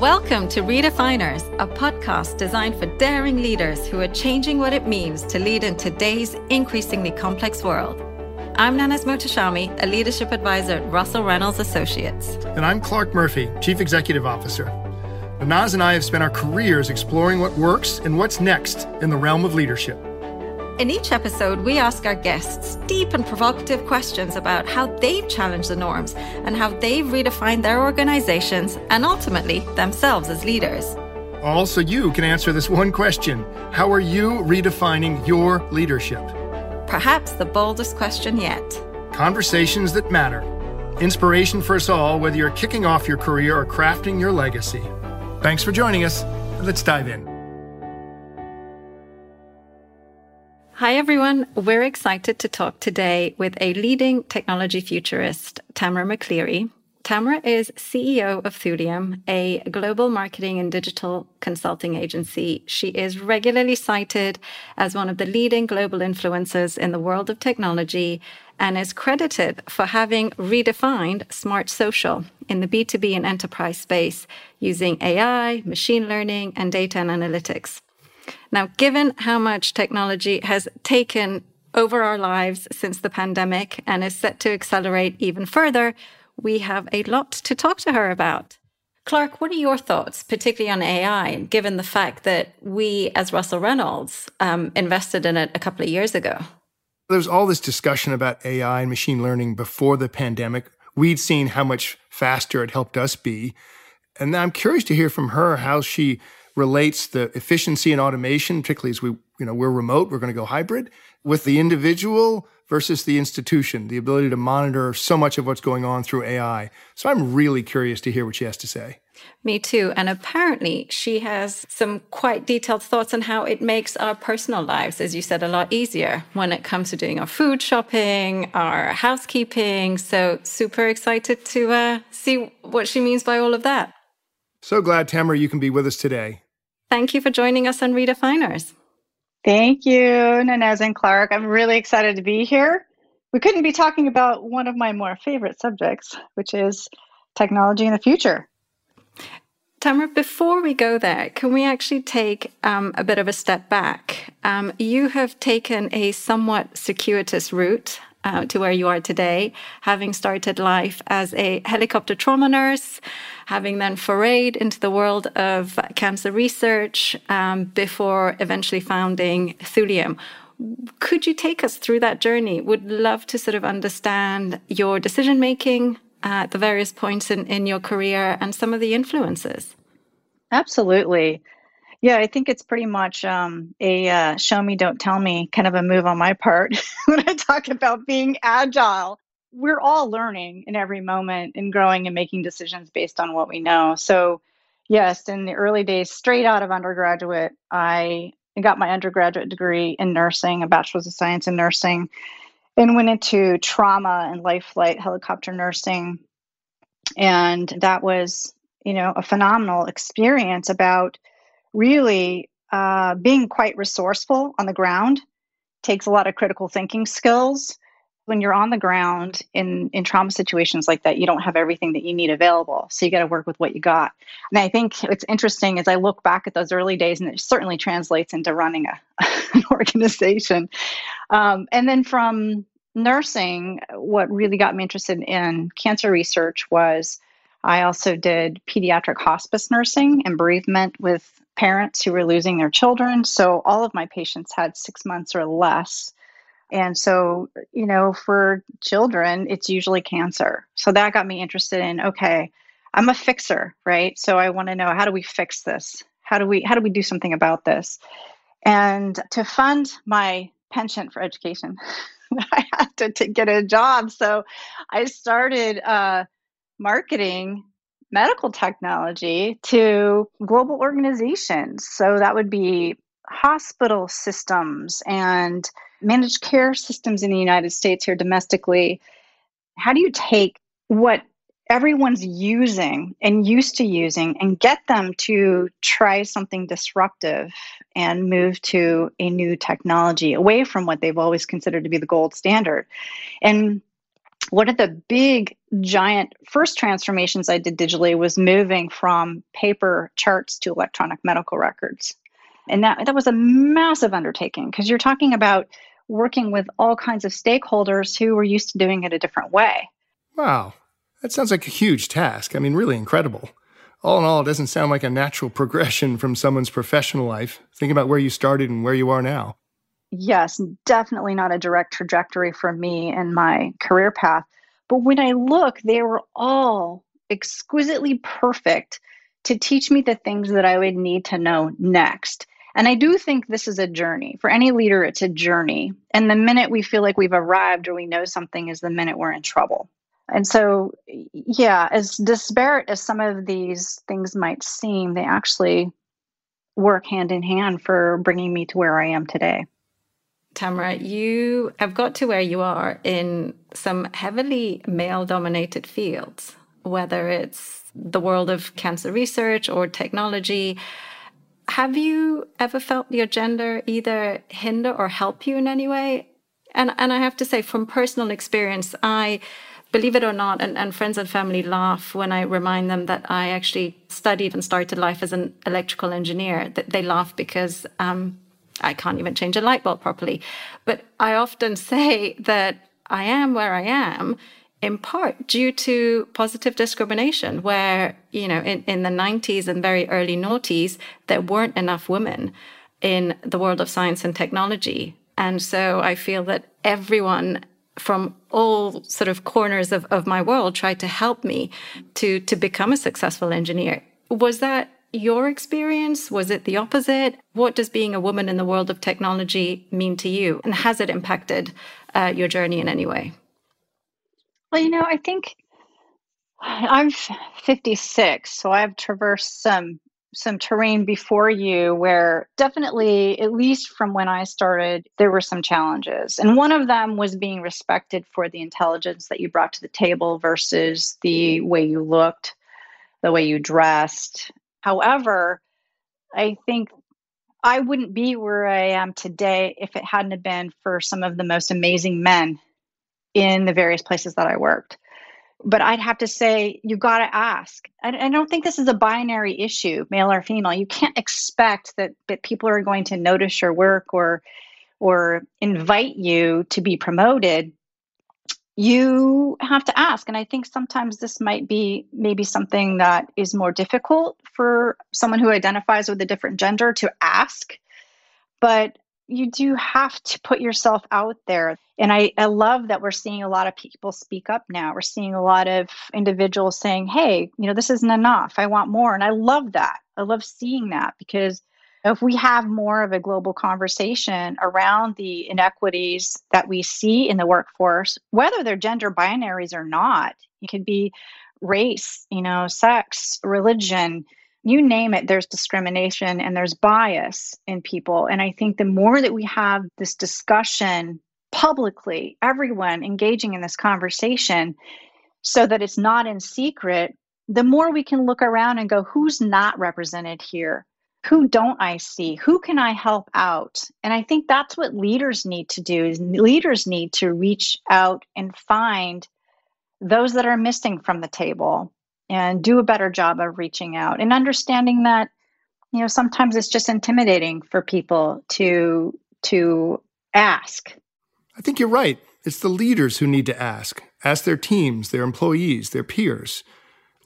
Welcome to Redefiners, a podcast designed for daring leaders who are changing what it means to lead in today's increasingly complex world. I'm Nanaz Mohtashami, a leadership advisor at Russell Reynolds Associates. And I'm Clark Murphy, Chief Executive Officer. Naz and I have spent our careers exploring what works and what's next in the realm of leadership. In each episode, we ask our guests deep and provocative questions about how they've challenged the norms and how they've redefined their organizations and ultimately themselves as leaders. Also, you can answer this one question How are you redefining your leadership? Perhaps the boldest question yet. Conversations that matter. Inspiration for us all, whether you're kicking off your career or crafting your legacy. Thanks for joining us. Let's dive in. Hi, everyone. We're excited to talk today with a leading technology futurist, Tamara McCleary. Tamara is CEO of Thulium, a global marketing and digital consulting agency. She is regularly cited as one of the leading global influencers in the world of technology and is credited for having redefined smart social in the B2B and enterprise space using AI, machine learning, and data and analytics. Now, given how much technology has taken over our lives since the pandemic and is set to accelerate even further, we have a lot to talk to her about. Clark, what are your thoughts, particularly on AI, given the fact that we, as Russell Reynolds, um, invested in it a couple of years ago? There's all this discussion about AI and machine learning before the pandemic. We'd seen how much faster it helped us be. And I'm curious to hear from her how she relates the efficiency and automation, particularly as we, you know, we're remote, we're going to go hybrid, with the individual versus the institution, the ability to monitor so much of what's going on through AI. So I'm really curious to hear what she has to say. Me too. And apparently, she has some quite detailed thoughts on how it makes our personal lives, as you said, a lot easier when it comes to doing our food shopping, our housekeeping. So, super excited to uh, see what she means by all of that. So glad, Tamara, you can be with us today. Thank you for joining us on Redefiners. Thank you, Nanaz and Clark. I'm really excited to be here. We couldn't be talking about one of my more favorite subjects, which is technology in the future. Tamara, before we go there, can we actually take um, a bit of a step back? Um, you have taken a somewhat circuitous route uh, to where you are today, having started life as a helicopter trauma nurse, having then forayed into the world of cancer research um, before eventually founding Thulium. Could you take us through that journey? Would love to sort of understand your decision making at the various points in, in your career and some of the influences. Absolutely. Yeah, I think it's pretty much um, a uh, show me, don't tell me kind of a move on my part when I talk about being agile. We're all learning in every moment and growing and making decisions based on what we know. So, yes, in the early days, straight out of undergraduate, I got my undergraduate degree in nursing, a bachelor's of science in nursing, and went into trauma and life flight helicopter nursing. And that was, you know, a phenomenal experience about really uh, being quite resourceful on the ground takes a lot of critical thinking skills. When you're on the ground in in trauma situations like that you don't have everything that you need available so you got to work with what you got. And i think it's interesting as i look back at those early days and it certainly translates into running a, an organization. Um, and then from nursing what really got me interested in cancer research was i also did pediatric hospice nursing and bereavement with parents who were losing their children. So all of my patients had six months or less. And so, you know, for children, it's usually cancer. So that got me interested in okay, I'm a fixer, right? So I want to know how do we fix this? How do we how do we do something about this? And to fund my penchant for education, I had to, to, get a job. So I started uh, marketing medical technology to global organizations. So that would be hospital systems and managed care systems in the United States here domestically. How do you take what everyone's using and used to using and get them to try something disruptive and move to a new technology away from what they've always considered to be the gold standard? And one of the big giant first transformations I did digitally was moving from paper charts to electronic medical records. And that, that was a massive undertaking because you're talking about working with all kinds of stakeholders who were used to doing it a different way. Wow. That sounds like a huge task. I mean, really incredible. All in all, it doesn't sound like a natural progression from someone's professional life. Think about where you started and where you are now. Yes, definitely not a direct trajectory for me and my career path. But when I look, they were all exquisitely perfect to teach me the things that I would need to know next. And I do think this is a journey. For any leader, it's a journey. And the minute we feel like we've arrived or we know something is the minute we're in trouble. And so, yeah, as disparate as some of these things might seem, they actually work hand in hand for bringing me to where I am today. Tamara, you have got to where you are in some heavily male dominated fields, whether it's the world of cancer research or technology. Have you ever felt your gender either hinder or help you in any way? And and I have to say, from personal experience, I believe it or not, and, and friends and family laugh when I remind them that I actually studied and started life as an electrical engineer. They laugh because um, I can't even change a light bulb properly. But I often say that I am where I am in part due to positive discrimination, where, you know, in, in the 90s and very early noughties, there weren't enough women in the world of science and technology. And so I feel that everyone from all sort of corners of, of my world tried to help me to, to become a successful engineer. Was that your experience? Was it the opposite? What does being a woman in the world of technology mean to you? And has it impacted uh, your journey in any way? Well, you know, I think I'm 56, so I've traversed some some terrain before you where definitely at least from when I started there were some challenges. And one of them was being respected for the intelligence that you brought to the table versus the way you looked, the way you dressed. However, I think I wouldn't be where I am today if it hadn't been for some of the most amazing men in the various places that I worked. But I'd have to say, you got to ask. I, I, don't think this is a binary issue, male or female. You can't expect that, that people are going to notice your work or or invite you to be promoted. You have to ask. And I think sometimes this might be maybe something that is more difficult for someone who identifies with a different gender to ask. But you do have to put yourself out there. And I, I love that we're seeing a lot of people speak up now. We're seeing a lot of individuals saying, hey, you know, this isn't enough. I want more. And I love that. I love seeing that because if we have more of a global conversation around the inequities that we see in the workforce, whether they're gender binaries or not, it could be race, you know, sex, religion, you name it, there's discrimination and there's bias in people. And I think the more that we have this discussion publicly, everyone engaging in this conversation, so that it's not in secret, the more we can look around and go, who's not represented here? Who don't I see? Who can I help out? And I think that's what leaders need to do is leaders need to reach out and find those that are missing from the table and do a better job of reaching out and understanding that you know sometimes it's just intimidating for people to to ask. I think you're right. It's the leaders who need to ask. Ask their teams their employees their peers.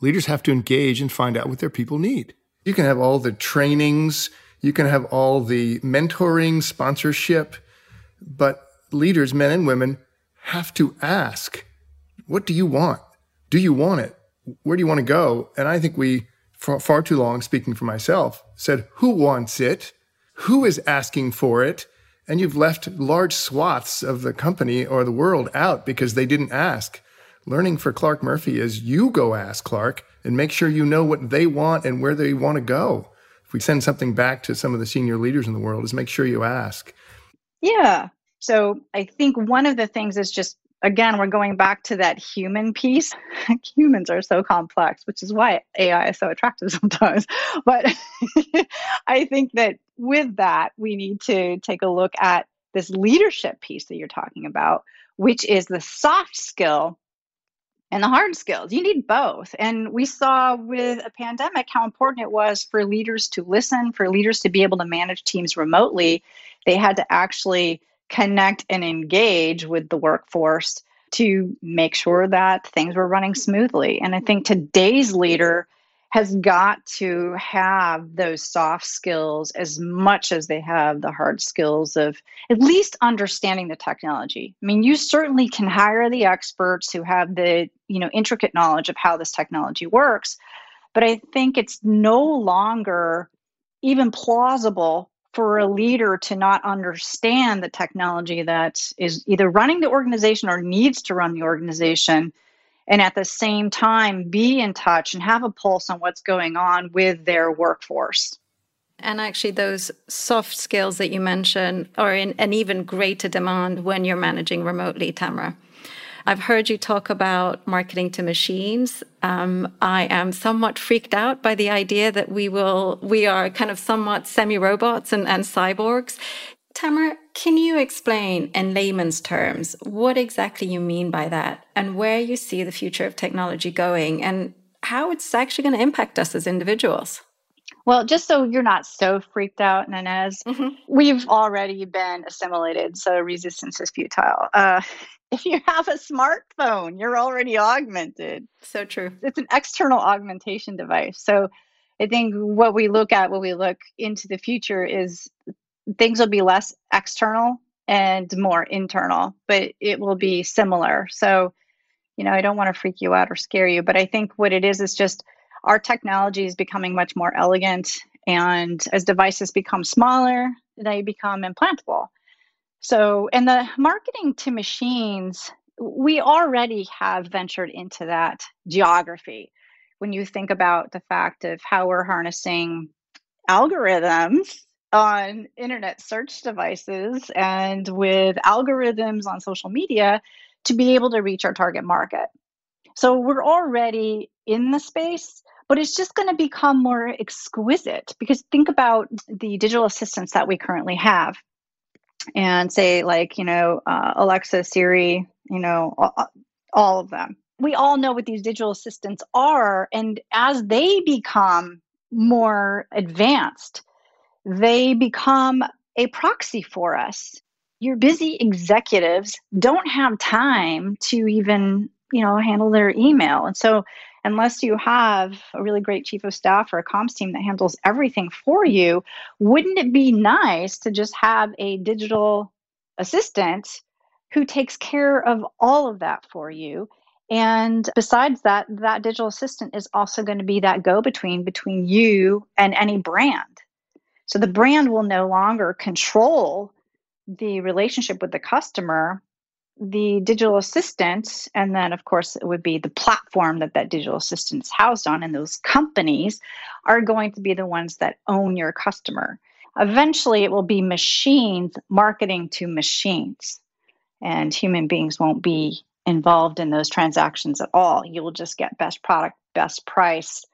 Leaders have to engage and find out what their people need you can have all the trainings you can have all the mentoring sponsorship but leaders men and women have to ask what do you want do you want it where do you want to go? And I think we, for far too long, speaking for myself, said, who wants it? Who is asking for it? And you've left large swaths of the company or the world out because they didn't ask. Learning for Clark Murphy is you go ask Clark and make sure you know what they want and where they want to go. If we send something back to some of the senior leaders in the world, is make sure you ask. Yeah. So I think one of the things is just again, we're going back to that human piece. Humans are so complex, which is why AI is so attractive sometimes. But I think that with that, we need to take a look at this leadership piece that you're talking about, which is the soft skill and the hard skills. You need both. And we saw with a pandemic how important it was for leaders to listen, for leaders to be able to manage teams remotely. They had to actually connect and engage with the workforce to make sure that things were running smoothly. And I think today's leader has got to have those soft skills as much as they have the hard skills of at least understanding the technology. I mean, you certainly can hire the experts who have the, you know, intricate knowledge of how this technology works, but I think it's no longer even plausible for a leader to not understand the technology that is either running the organization or needs to run the organization and at the same time be in touch and have a pulse on what's going on with their workforce. And actually, those soft skills that you mentioned are in an even greater demand when you're managing remotely, Tamara. I've heard you talk about marketing to machines. Um, I am somewhat freaked out by the idea that we will, we are kind of somewhat semi robots and, and cyborgs. Tamara, can you explain in layman's terms what exactly you mean by that and where you see the future of technology going and how it's actually going to impact us as individuals? Well, just so you're not so freaked out, Nanaz, mm-hmm. we've already been assimilated, so resistance is futile. Uh, if you have a smartphone, you're already augmented. So true. It's an external augmentation device. So I think what we look at when we look into the future is things will be less external and more internal, but it will be similar. So, you know, I don't want to freak you out or scare you, but I think what it is is just our technology is becoming much more elegant. And as devices become smaller, they become implantable. So, in the marketing to machines, we already have ventured into that geography. When you think about the fact of how we're harnessing algorithms on internet search devices and with algorithms on social media to be able to reach our target market. So we're already in the space, but it's just going to become more exquisite because think about the digital assistants that we currently have and say, like, you know, uh, Alexa, Siri, you know, all, all of them. We all know what these digital assistants are. And as they become more advanced, they become a proxy for us. Your busy executives don't have time to even, you know, handle their email. And so unless you have a really great chief of staff or a comms team that handles everything for you, wouldn't it be nice to just have a digital assistant who takes care of all of that for you? And besides that, that digital assistant is also going to be that go between between you and any brand. So the brand will no longer control the relationship with the customer. The digital assistant, and then of course it would be the platform that that digital assistant is housed on, and those companies are going to be the ones that own your customer. Eventually, it will be machines marketing to machines, and human beings won't be involved in those transactions at all. You will just get best product, best price,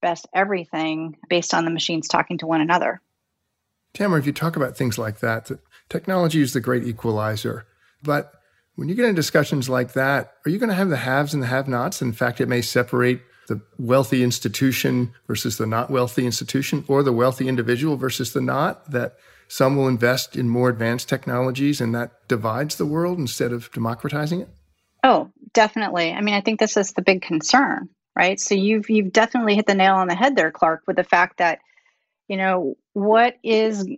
best everything based on the machines talking to one another. Tamara, if you talk about things like that, technology is the great equalizer. But when you get in discussions like that, are you going to have the haves and the have nots? In fact, it may separate the wealthy institution versus the not wealthy institution, or the wealthy individual versus the not, that some will invest in more advanced technologies and that divides the world instead of democratizing it? Oh, definitely. I mean, I think this is the big concern, right? So you've you've definitely hit the nail on the head there, Clark, with the fact that you know, what is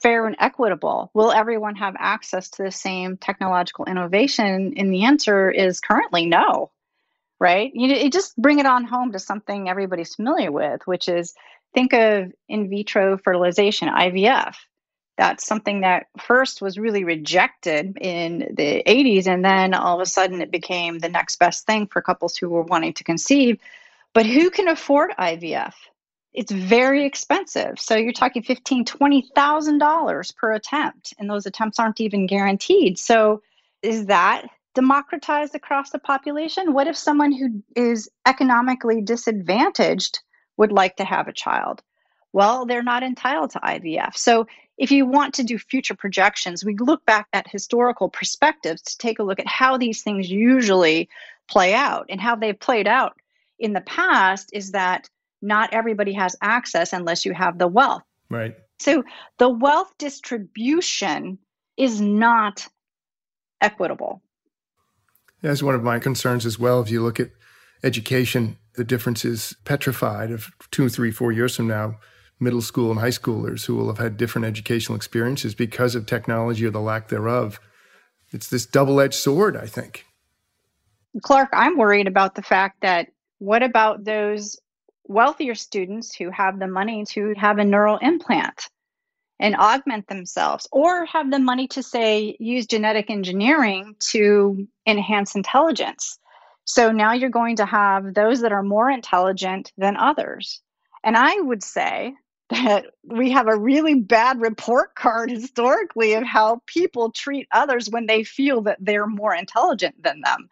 fair and equitable? Will everyone have access to the same technological innovation? And the answer is currently no, right? You, you just bring it on home to something everybody's familiar with, which is think of in vitro fertilization, IVF. That's something that first was really rejected in the 80s, and then all of a sudden it became the next best thing for couples who were wanting to conceive. But who can afford IVF? It's very expensive. So you're talking fifteen, twenty thousand dollars per attempt, and those attempts aren't even guaranteed. So is that democratized across the population? What if someone who is economically disadvantaged would like to have a child? Well, they're not entitled to IVF. So if you want to do future projections, we look back at historical perspectives to take a look at how these things usually play out. And how they've played out in the past is that not everybody has access unless you have the wealth. Right. So the wealth distribution is not equitable. That's one of my concerns as well. If you look at education, the difference is petrified of two, three, four years from now, middle school and high schoolers who will have had different educational experiences because of technology or the lack thereof. It's this double edged sword, I think. Clark, I'm worried about the fact that what about those wealthier students who have the money to have a neural implant and augment themselves or have the money to say use genetic engineering to enhance intelligence. So now you're going to have those that are more intelligent than others. And i would say that we have a really bad report card historically of how people treat others when they feel that they're more intelligent than them.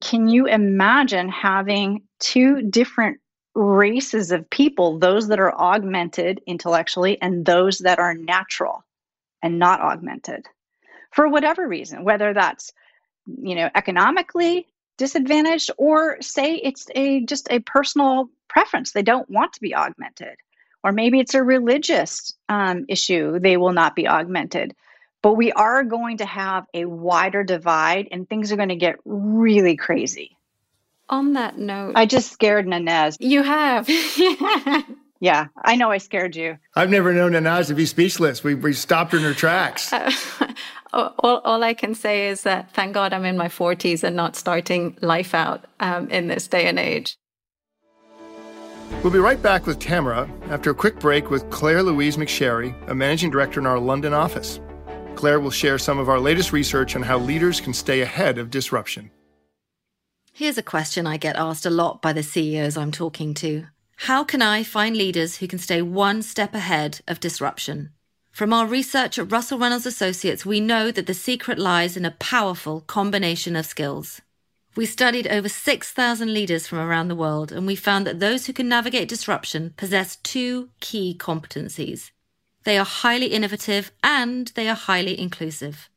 Can you imagine having two different races of people those that are augmented intellectually and those that are natural and not augmented. For whatever reason whether that's you know economically disadvantaged or say it's a just a personal preference they don't want to be augmented. Or maybe it's a religious um, issue they will not be augmented. But we are going to have a wider divide and things are going to get really crazy on that note, I just scared Nanaz. You have. yeah, I know I scared you. I've never known Nanaz to be speechless. We, we stopped her in her tracks. Uh, all, all I can say is that thank God I'm in my 40s and not starting life out um, in this day and age. We'll be right back with Tamara after a quick break with Claire Louise McSherry, a managing director in our London office. Claire will share some of our latest research on how leaders can stay ahead of disruption. Here's a question I get asked a lot by the CEOs I'm talking to. How can I find leaders who can stay one step ahead of disruption? From our research at Russell Reynolds Associates, we know that the secret lies in a powerful combination of skills. We studied over 6,000 leaders from around the world, and we found that those who can navigate disruption possess two key competencies. They are highly innovative and they are highly inclusive.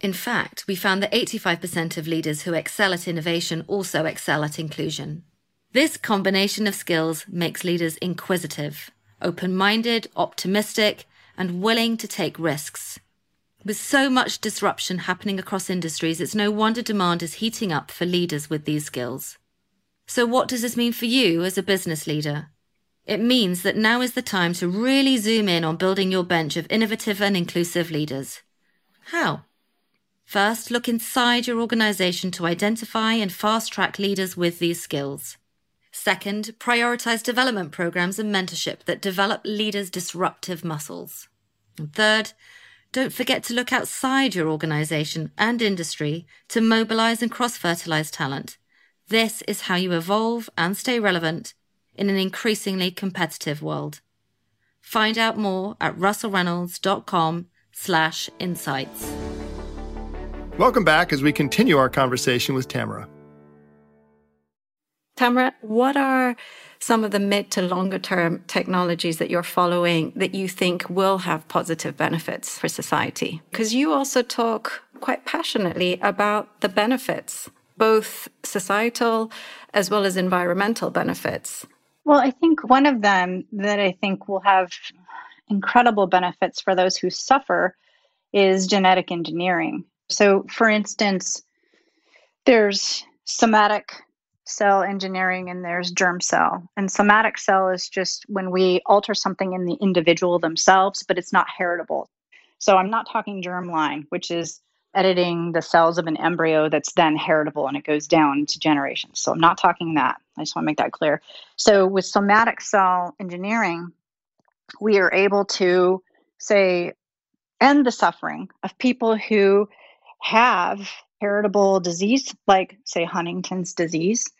In fact, we found that 85% of leaders who excel at innovation also excel at inclusion. This combination of skills makes leaders inquisitive, open minded, optimistic, and willing to take risks. With so much disruption happening across industries, it's no wonder demand is heating up for leaders with these skills. So, what does this mean for you as a business leader? It means that now is the time to really zoom in on building your bench of innovative and inclusive leaders. How? First, look inside your organization to identify and fast track leaders with these skills. Second, prioritize development programs and mentorship that develop leaders' disruptive muscles. And third, don't forget to look outside your organization and industry to mobilize and cross fertilize talent. This is how you evolve and stay relevant in an increasingly competitive world. Find out more at russellreynolds.com slash insights. Welcome back as we continue our conversation with Tamara. Tamara, what are some of the mid to longer term technologies that you're following that you think will have positive benefits for society? Because you also talk quite passionately about the benefits, both societal as well as environmental benefits. Well, I think one of them that I think will have incredible benefits for those who suffer is genetic engineering. So, for instance, there's somatic cell engineering and there's germ cell. And somatic cell is just when we alter something in the individual themselves, but it's not heritable. So, I'm not talking germline, which is editing the cells of an embryo that's then heritable and it goes down to generations. So, I'm not talking that. I just want to make that clear. So, with somatic cell engineering, we are able to say end the suffering of people who have heritable disease, like, say, Huntington's disease,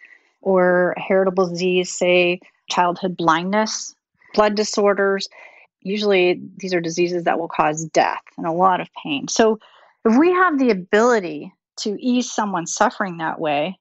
or heritable disease, say, childhood blindness, blood disorders. Usually, these are diseases that will cause death and a lot of pain. So, if we have the ability to ease someone's suffering that way,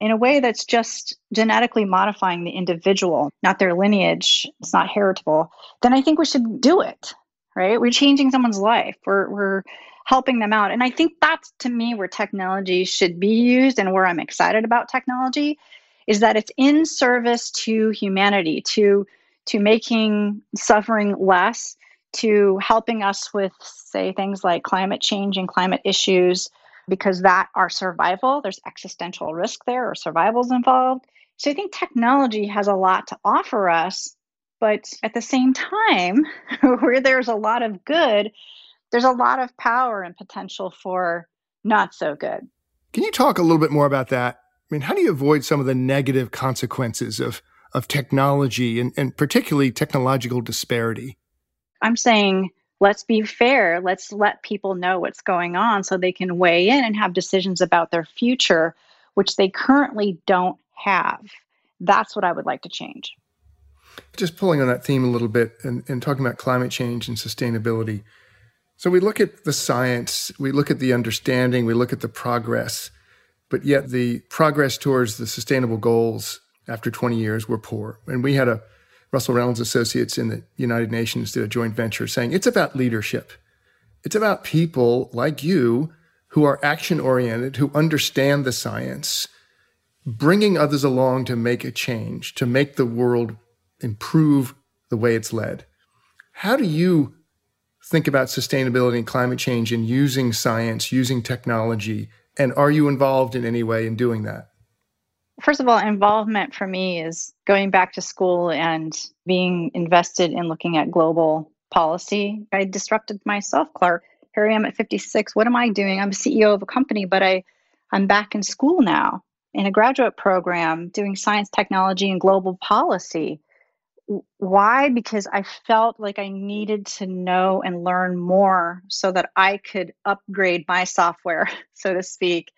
in a way that's just genetically modifying the individual, not their lineage, it's not heritable, then I think we should do it, right? We're changing someone's life. We're, we're helping them out. And I think that's to me where technology should be used and where I'm excited about technology is that it's in service to humanity, to to making suffering less, to helping us with say things like climate change and climate issues because that our survival, there's existential risk there or survival's involved. So I think technology has a lot to offer us, but at the same time, where there's a lot of good, there's a lot of power and potential for not so good. Can you talk a little bit more about that? I mean, how do you avoid some of the negative consequences of, of technology and, and particularly technological disparity? I'm saying let's be fair. Let's let people know what's going on so they can weigh in and have decisions about their future, which they currently don't have. That's what I would like to change. Just pulling on that theme a little bit and, and talking about climate change and sustainability. So we look at the science, we look at the understanding, we look at the progress, but yet the progress towards the sustainable goals after 20 years were poor. And we had a Russell Reynolds Associates in the United Nations did a joint venture saying it's about leadership. It's about people like you who are action oriented, who understand the science, bringing others along to make a change, to make the world improve the way it's led. How do you think about sustainability and climate change and using science, using technology? And are you involved in any way in doing that? First of all, involvement for me is going back to school and being invested in looking at global policy. I disrupted myself, Clark. Here I am at 56. What am I doing? I'm CEO of a company, but I, I'm back in school now in a graduate program doing science, technology, and global policy. Why? Because I felt like I needed to know and learn more so that I could upgrade my software, so to speak,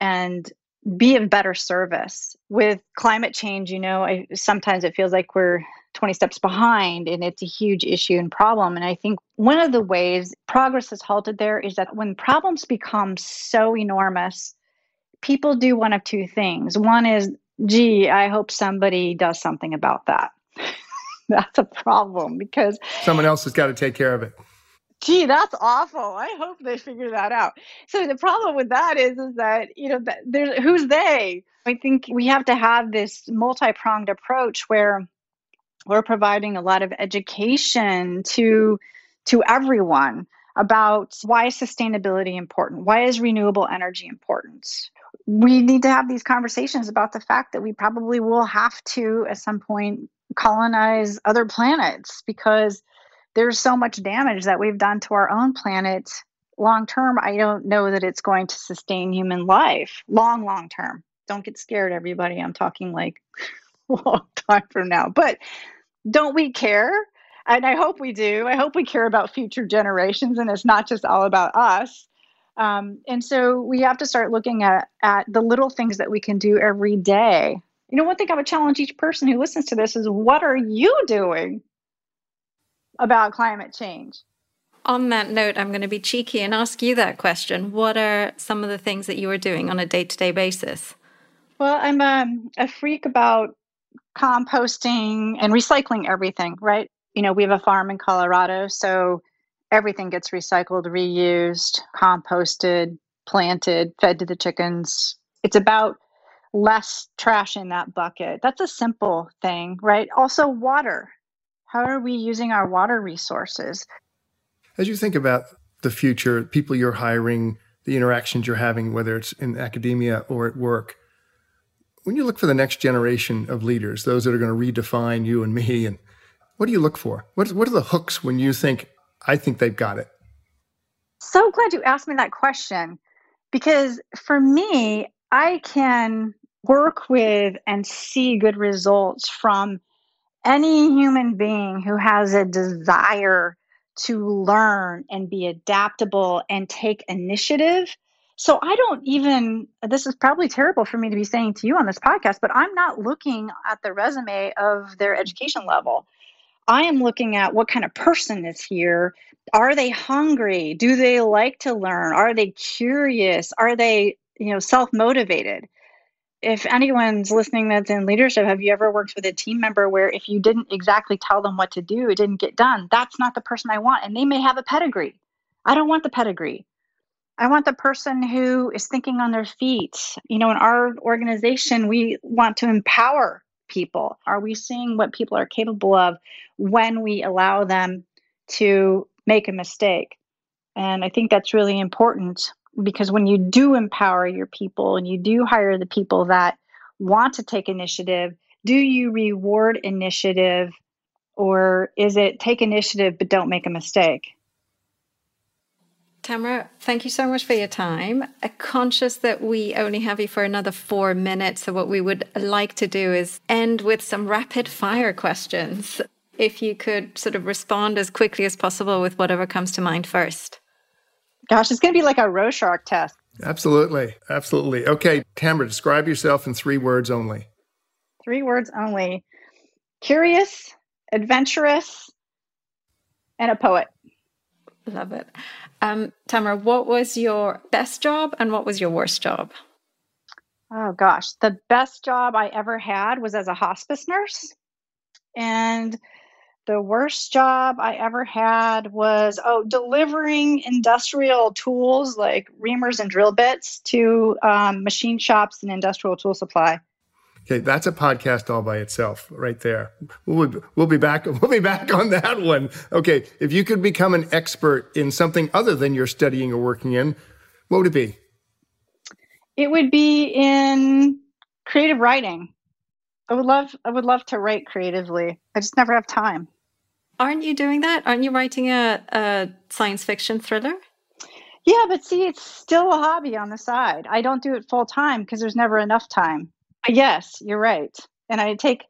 and be of better service. With climate change, you know, I, sometimes it feels like we're 20 steps behind and it's a huge issue and problem. And I think one of the ways progress has halted there is that when problems become so enormous, people do one of two things. One is, gee, I hope somebody does something about that. that's a problem because someone else has got to take care of it. Gee, that's awful. I hope they figure that out. So the problem with that is, is that you know, that there's who's they? I think we have to have this multi-pronged approach where we're providing a lot of education to to everyone about why is sustainability important why is renewable energy important we need to have these conversations about the fact that we probably will have to at some point colonize other planets because there's so much damage that we've done to our own planet long term. I don't know that it's going to sustain human life long long term. Don't get scared everybody. I'm talking like long time from now. But don't we care? And i hope we do. I hope we care about future generations and it's not just all about us. Um, and so we have to start looking at, at the little things that we can do every day you know, one thing I would challenge each person who listens to this is what are you doing about climate change? On that note, I'm going to be cheeky and ask you that question. What are some of the things that you are doing on a day to day basis? Well, I'm um, a freak about composting and recycling everything, right? You know, we have a farm in Colorado, so everything gets recycled, reused, composted, planted, fed to the chickens. It's about less trash in that bucket. That's a simple thing, right? Also, water. How are we using our water resources? As you think about the future, people you're hiring, the interactions you're having, whether it's in academia or at work, when you look for the next generation of leaders, those that are going to redefine you and me, and what do you look for? What, what are the hooks when you think, I think they've got it? So glad you asked me that question because for me, I can work with and see good results from any human being who has a desire to learn and be adaptable and take initiative. So I don't even, this is probably terrible for me to be saying to you on this podcast, but I'm not looking at the resume of their education level. I am looking at what kind of person is here. Are they hungry? Do they like to learn? Are they curious? Are they, you know, self-motivated? If anyone's listening that's in leadership, have you ever worked with a team member where if you didn't exactly tell them what to do, it didn't get done? That's not the person I want. And they may have a pedigree. I don't want the pedigree. I want the person who is thinking on their feet. You know, in our organization, we want to empower people. Are we seeing what people are capable of when we allow them to make a mistake? And I think that's really important because when you do empower your people and you do hire the people that want to take initiative, do you reward initiative or is it take initiative but don't make a mistake? Tamara, thank you so much for your time. Uh, conscious that we only have you for another four minutes. So, what we would like to do is end with some rapid fire questions. If you could sort of respond as quickly as possible with whatever comes to mind first. Gosh, it's going to be like a Rorschach test. Absolutely. Absolutely. Okay, Tamara, describe yourself in three words only. Three words only curious, adventurous, and a poet. Love it. Um, Tamara, what was your best job and what was your worst job? Oh gosh, the best job I ever had was as a hospice nurse. And the worst job I ever had was oh delivering industrial tools like reamers and drill bits to um, machine shops and industrial tool supply. Okay, that's a podcast all by itself, right there. We'll we'll be back. We'll be back on that one. Okay, if you could become an expert in something other than you're studying or working in, what would it be? It would be in creative writing. I would love. I would love to write creatively. I just never have time. Aren't you doing that? Aren't you writing a, a science fiction thriller? Yeah, but see, it's still a hobby on the side. I don't do it full time because there's never enough time. Yes, you're right. And I take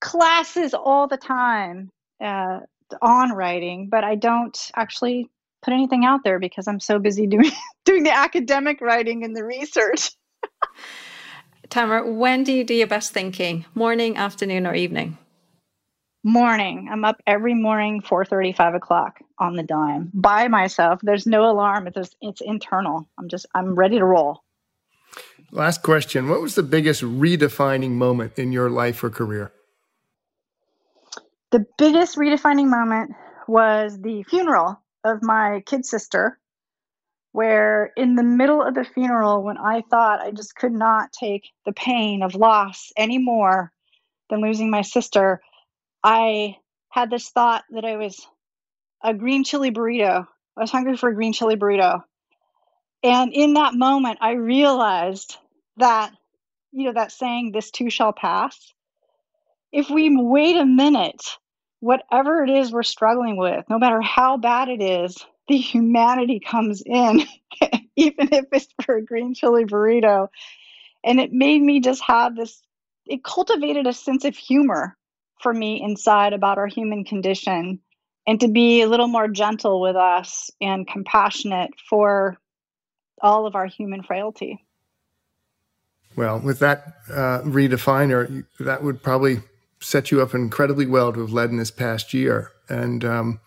classes all the time uh, on writing, but I don't actually put anything out there because I'm so busy doing doing the academic writing and the research. Tamara, when do you do your best thinking? Morning, afternoon, or evening? Morning. I'm up every morning, 4:30, 5 o'clock on the dime by myself. There's no alarm. It's just, it's internal. I'm just I'm ready to roll. Last question. What was the biggest redefining moment in your life or career? The biggest redefining moment was the funeral of my kid sister, where in the middle of the funeral, when I thought I just could not take the pain of loss any more than losing my sister, I had this thought that I was a green chili burrito. I was hungry for a green chili burrito. And in that moment, I realized that, you know, that saying, this too shall pass. If we wait a minute, whatever it is we're struggling with, no matter how bad it is, the humanity comes in, even if it's for a green chili burrito. And it made me just have this, it cultivated a sense of humor for me inside about our human condition and to be a little more gentle with us and compassionate for all of our human frailty. Well, with that uh, redefiner, that would probably set you up incredibly well to have led in this past year. And um,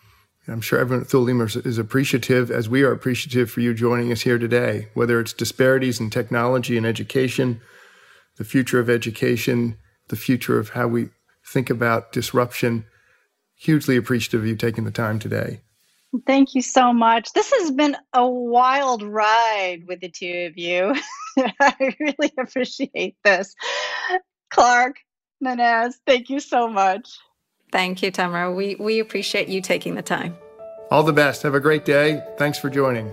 I'm sure everyone at Thulium is, is appreciative, as we are appreciative for you joining us here today, whether it's disparities in technology and education, the future of education, the future of how we think about disruption. Hugely appreciative of you taking the time today. Thank you so much. This has been a wild ride with the two of you. I really appreciate this. Clark, Nanaz, thank you so much. Thank you, Tamara. We, we appreciate you taking the time. All the best. Have a great day. Thanks for joining.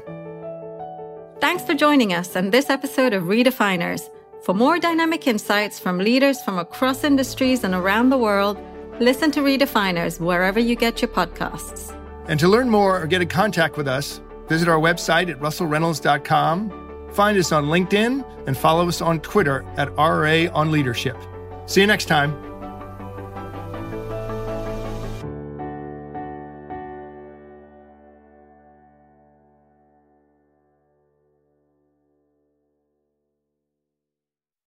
Thanks for joining us on this episode of Redefiners. For more dynamic insights from leaders from across industries and around the world, listen to Redefiners wherever you get your podcasts. And to learn more or get in contact with us, visit our website at russellreynolds.com, find us on LinkedIn, and follow us on Twitter at RA on Leadership. See you next time.